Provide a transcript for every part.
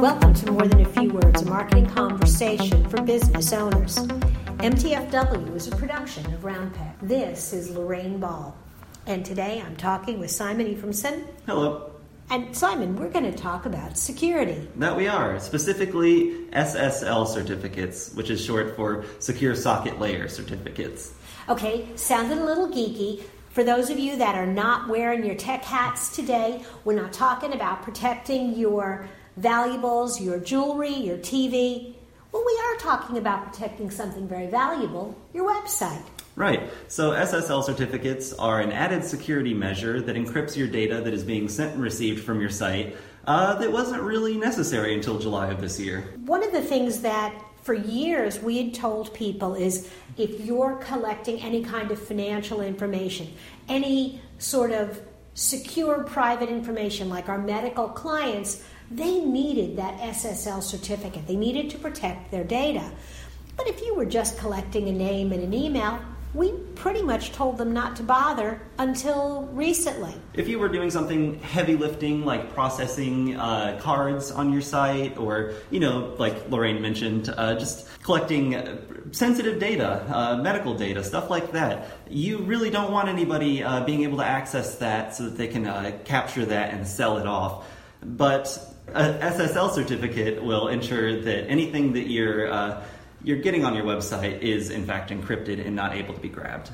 Welcome to More Than a Few Words, a marketing conversation for business owners. MTFW is a production of Roundpeg. This is Lorraine Ball. And today I'm talking with Simon Ephraimson. Hello. And Simon, we're going to talk about security. That we are, specifically SSL certificates, which is short for Secure Socket Layer certificates. Okay, sounded a little geeky. For those of you that are not wearing your tech hats today, we're not talking about protecting your valuables, your jewelry, your TV. Well, we are talking about protecting something very valuable your website. Right. So SSL certificates are an added security measure that encrypts your data that is being sent and received from your site uh, that wasn't really necessary until July of this year. One of the things that for years we had told people is if you're collecting any kind of financial information, any sort of secure private information like our medical clients, they needed that SSL certificate. They needed to protect their data. But if you were just collecting a name and an email, we pretty much told them not to bother until recently. If you were doing something heavy lifting like processing uh, cards on your site, or, you know, like Lorraine mentioned, uh, just collecting sensitive data, uh, medical data, stuff like that, you really don't want anybody uh, being able to access that so that they can uh, capture that and sell it off. But a SSL certificate will ensure that anything that you're uh, you're getting on your website is in fact encrypted and not able to be grabbed.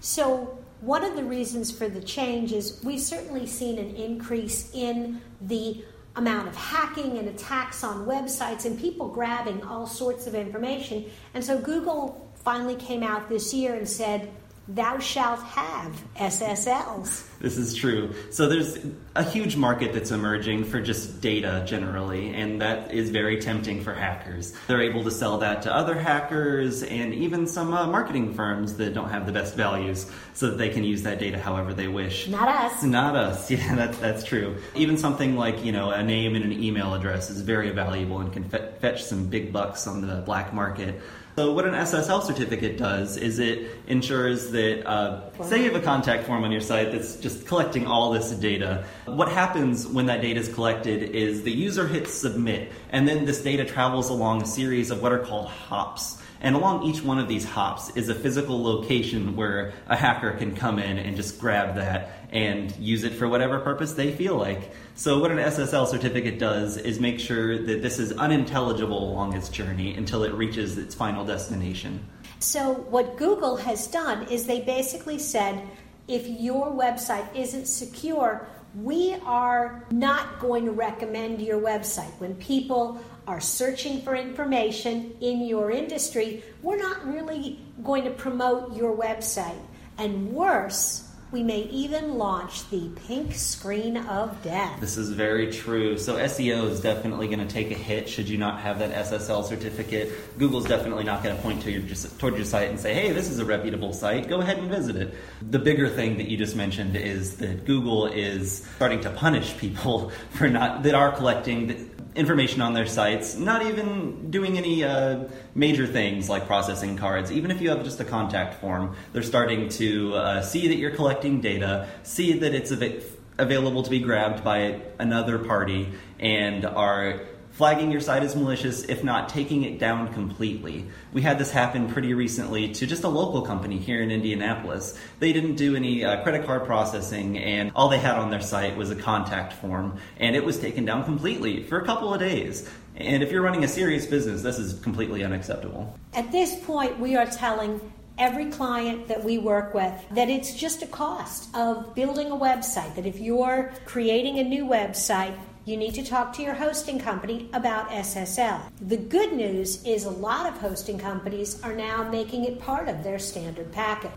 So, one of the reasons for the change is we've certainly seen an increase in the amount of hacking and attacks on websites and people grabbing all sorts of information. And so, Google finally came out this year and said, thou shalt have SSLs. This is true. So there's a huge market that's emerging for just data generally, and that is very tempting for hackers. They're able to sell that to other hackers and even some uh, marketing firms that don't have the best values so that they can use that data however they wish. Not us. Not us. Yeah, that, that's true. Even something like, you know, a name and an email address is very valuable and can fetch some big bucks on the black market. So what an SSL certificate does is it ensures that, uh, say you have a contact form on your site that's just collecting all this data. What happens when that data is collected is the user hits submit, and then this data travels along a series of what are called hops. And along each one of these hops is a physical location where a hacker can come in and just grab that and use it for whatever purpose they feel like. So, what an SSL certificate does is make sure that this is unintelligible along its journey until it reaches its final destination. So, what Google has done is they basically said if your website isn't secure, we are not going to recommend your website. When people are searching for information in your industry, we're not really going to promote your website. And worse, we may even launch the pink screen of death. This is very true. So SEO is definitely going to take a hit should you not have that SSL certificate. Google's definitely not going to point to your toward your site and say, "Hey, this is a reputable site. Go ahead and visit it." The bigger thing that you just mentioned is that Google is starting to punish people for not that are collecting information on their sites, not even doing any uh, major things like processing cards. Even if you have just a contact form, they're starting to uh, see that you're collecting data, see that it's av- available to be grabbed by another party, and are flagging your site as malicious, if not taking it down completely. We had this happen pretty recently to just a local company here in Indianapolis. They didn't do any uh, credit card processing, and all they had on their site was a contact form, and it was taken down completely for a couple of days. And if you're running a serious business, this is completely unacceptable. At this point, we are telling every client that we work with that it's just a cost of building a website. That if you're creating a new website, you need to talk to your hosting company about SSL. The good news is a lot of hosting companies are now making it part of their standard packet.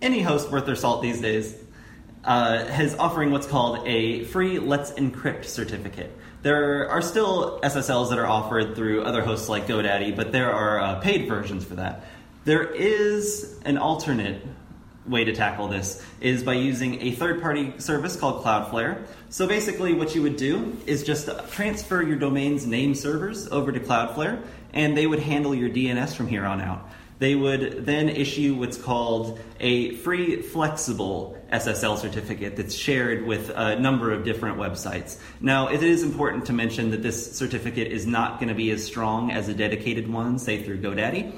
Any host worth their salt these days uh, is offering what's called a free Let's Encrypt certificate. There are still SSLs that are offered through other hosts like GoDaddy, but there are uh, paid versions for that. There is an alternate way to tackle this is by using a third party service called Cloudflare. So basically, what you would do is just transfer your domain's name servers over to Cloudflare, and they would handle your DNS from here on out. they would then issue what's called a free flexible SSL certificate that's shared with a number of different websites. Now, it is important to mention that this certificate is not going to be as strong as a dedicated one, say through GoDaddy,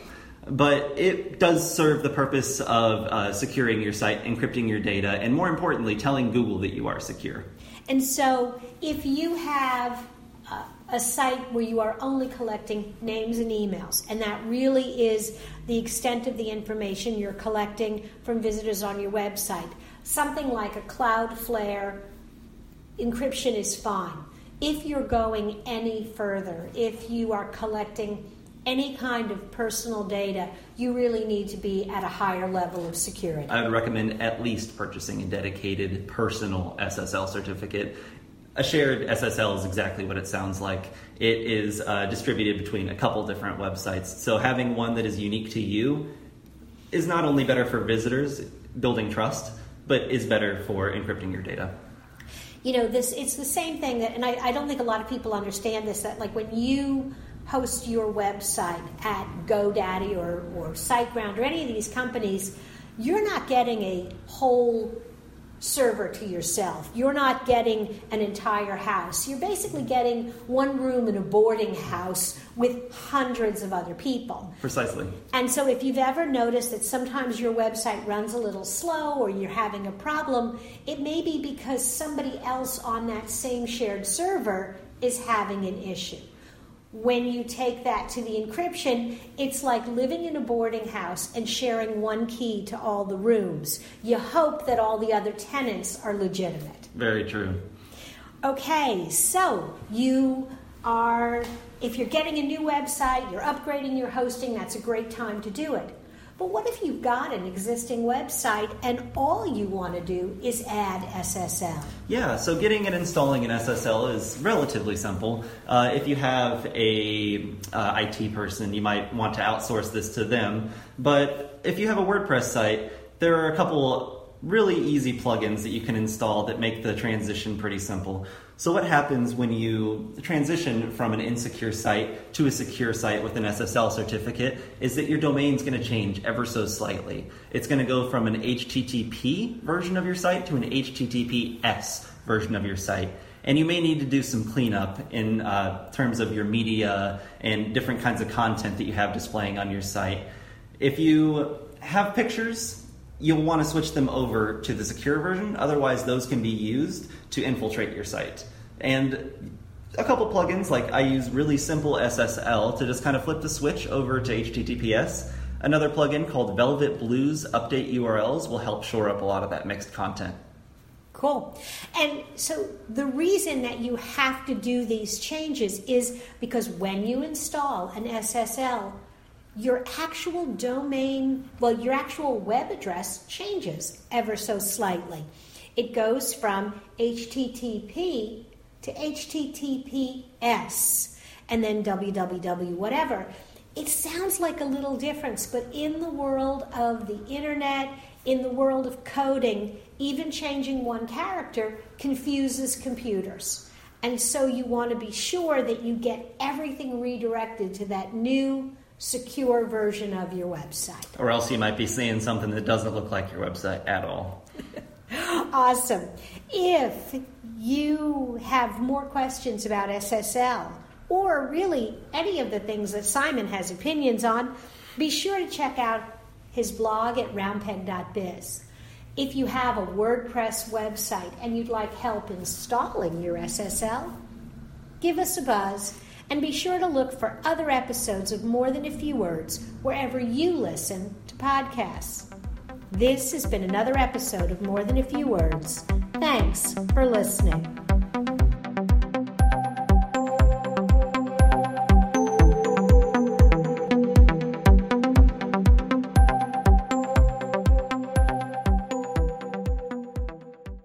but it does serve the purpose of uh, securing your site, encrypting your data, and more importantly, telling Google that you are secure. And so, if you have uh, a site where you are only collecting names and emails, and that really is the extent of the information you're collecting from visitors on your website. Something like a Cloudflare encryption is fine. If you're going any further, if you are collecting any kind of personal data, you really need to be at a higher level of security. I would recommend at least purchasing a dedicated personal SSL certificate a shared SSL is exactly what it sounds like. It is uh, distributed between a couple different websites. So having one that is unique to you is not only better for visitors, building trust, but is better for encrypting your data. You know, this it's the same thing that, and I, I don't think a lot of people understand this. That like when you host your website at GoDaddy or, or SiteGround or any of these companies, you're not getting a whole server to yourself. You're not getting an entire house. You're basically getting one room in a boarding house with hundreds of other people. Precisely. And so if you've ever noticed that sometimes your website runs a little slow or you're having a problem, it may be because somebody else on that same shared server is having an issue when you take that to the encryption, it's like living in a boarding house and sharing one key to all the rooms. You hope that all the other tenants are legitimate. Very true. Okay, so you are, if you're getting a new website, you're upgrading your hosting, that's a great time to do it. But what if you've got an existing website and all you want to do is add SSL? Yeah, so getting and installing an SSL is relatively simple. Uh, if you have a uh, IT person, you might want to outsource this to them. But if you have a WordPress site, there are a couple really easy plugins that you can install that make the transition pretty simple. So, what happens when you transition from an insecure site to a secure site with an SSL certificate is that your domain is going to change ever so slightly. It's going to go from an HTTP version of your site to an HTTPS version of your site. And you may need to do some cleanup in uh, terms of your media and different kinds of content that you have displaying on your site. If you have pictures you'll want to switch them over to the secure version. Otherwise, those can be used to infiltrate your site. And a couple plugins, like I use really simple SSL to just kind of flip the switch over to HTTPS. Another plugin called Velvet Blues Update URLs will help shore up a lot of that mixed content. Cool. And so the reason that you have to do these changes is because when you install an SSL, your actual domain, well, your actual web address changes ever so slightly. It goes from HTTP to HTTPS and then www, whatever. It sounds like a little difference, but in the world of the internet, in the world of coding, even changing one character confuses computers. And so you want to be sure that you get everything redirected to that new secure version of your website. Or else you might be seeing something that doesn't look like your website at all. awesome. If you have more questions about SSL, or really any of the things that Simon has opinions on, be sure to check out his blog at roundpeg.biz. If you have a WordPress website and you'd like help installing your SSL, give us a buzz and be sure to look for other episodes of More Than a Few Words wherever you listen to podcasts. This has been another episode of More Than a Few Words. Thanks for listening.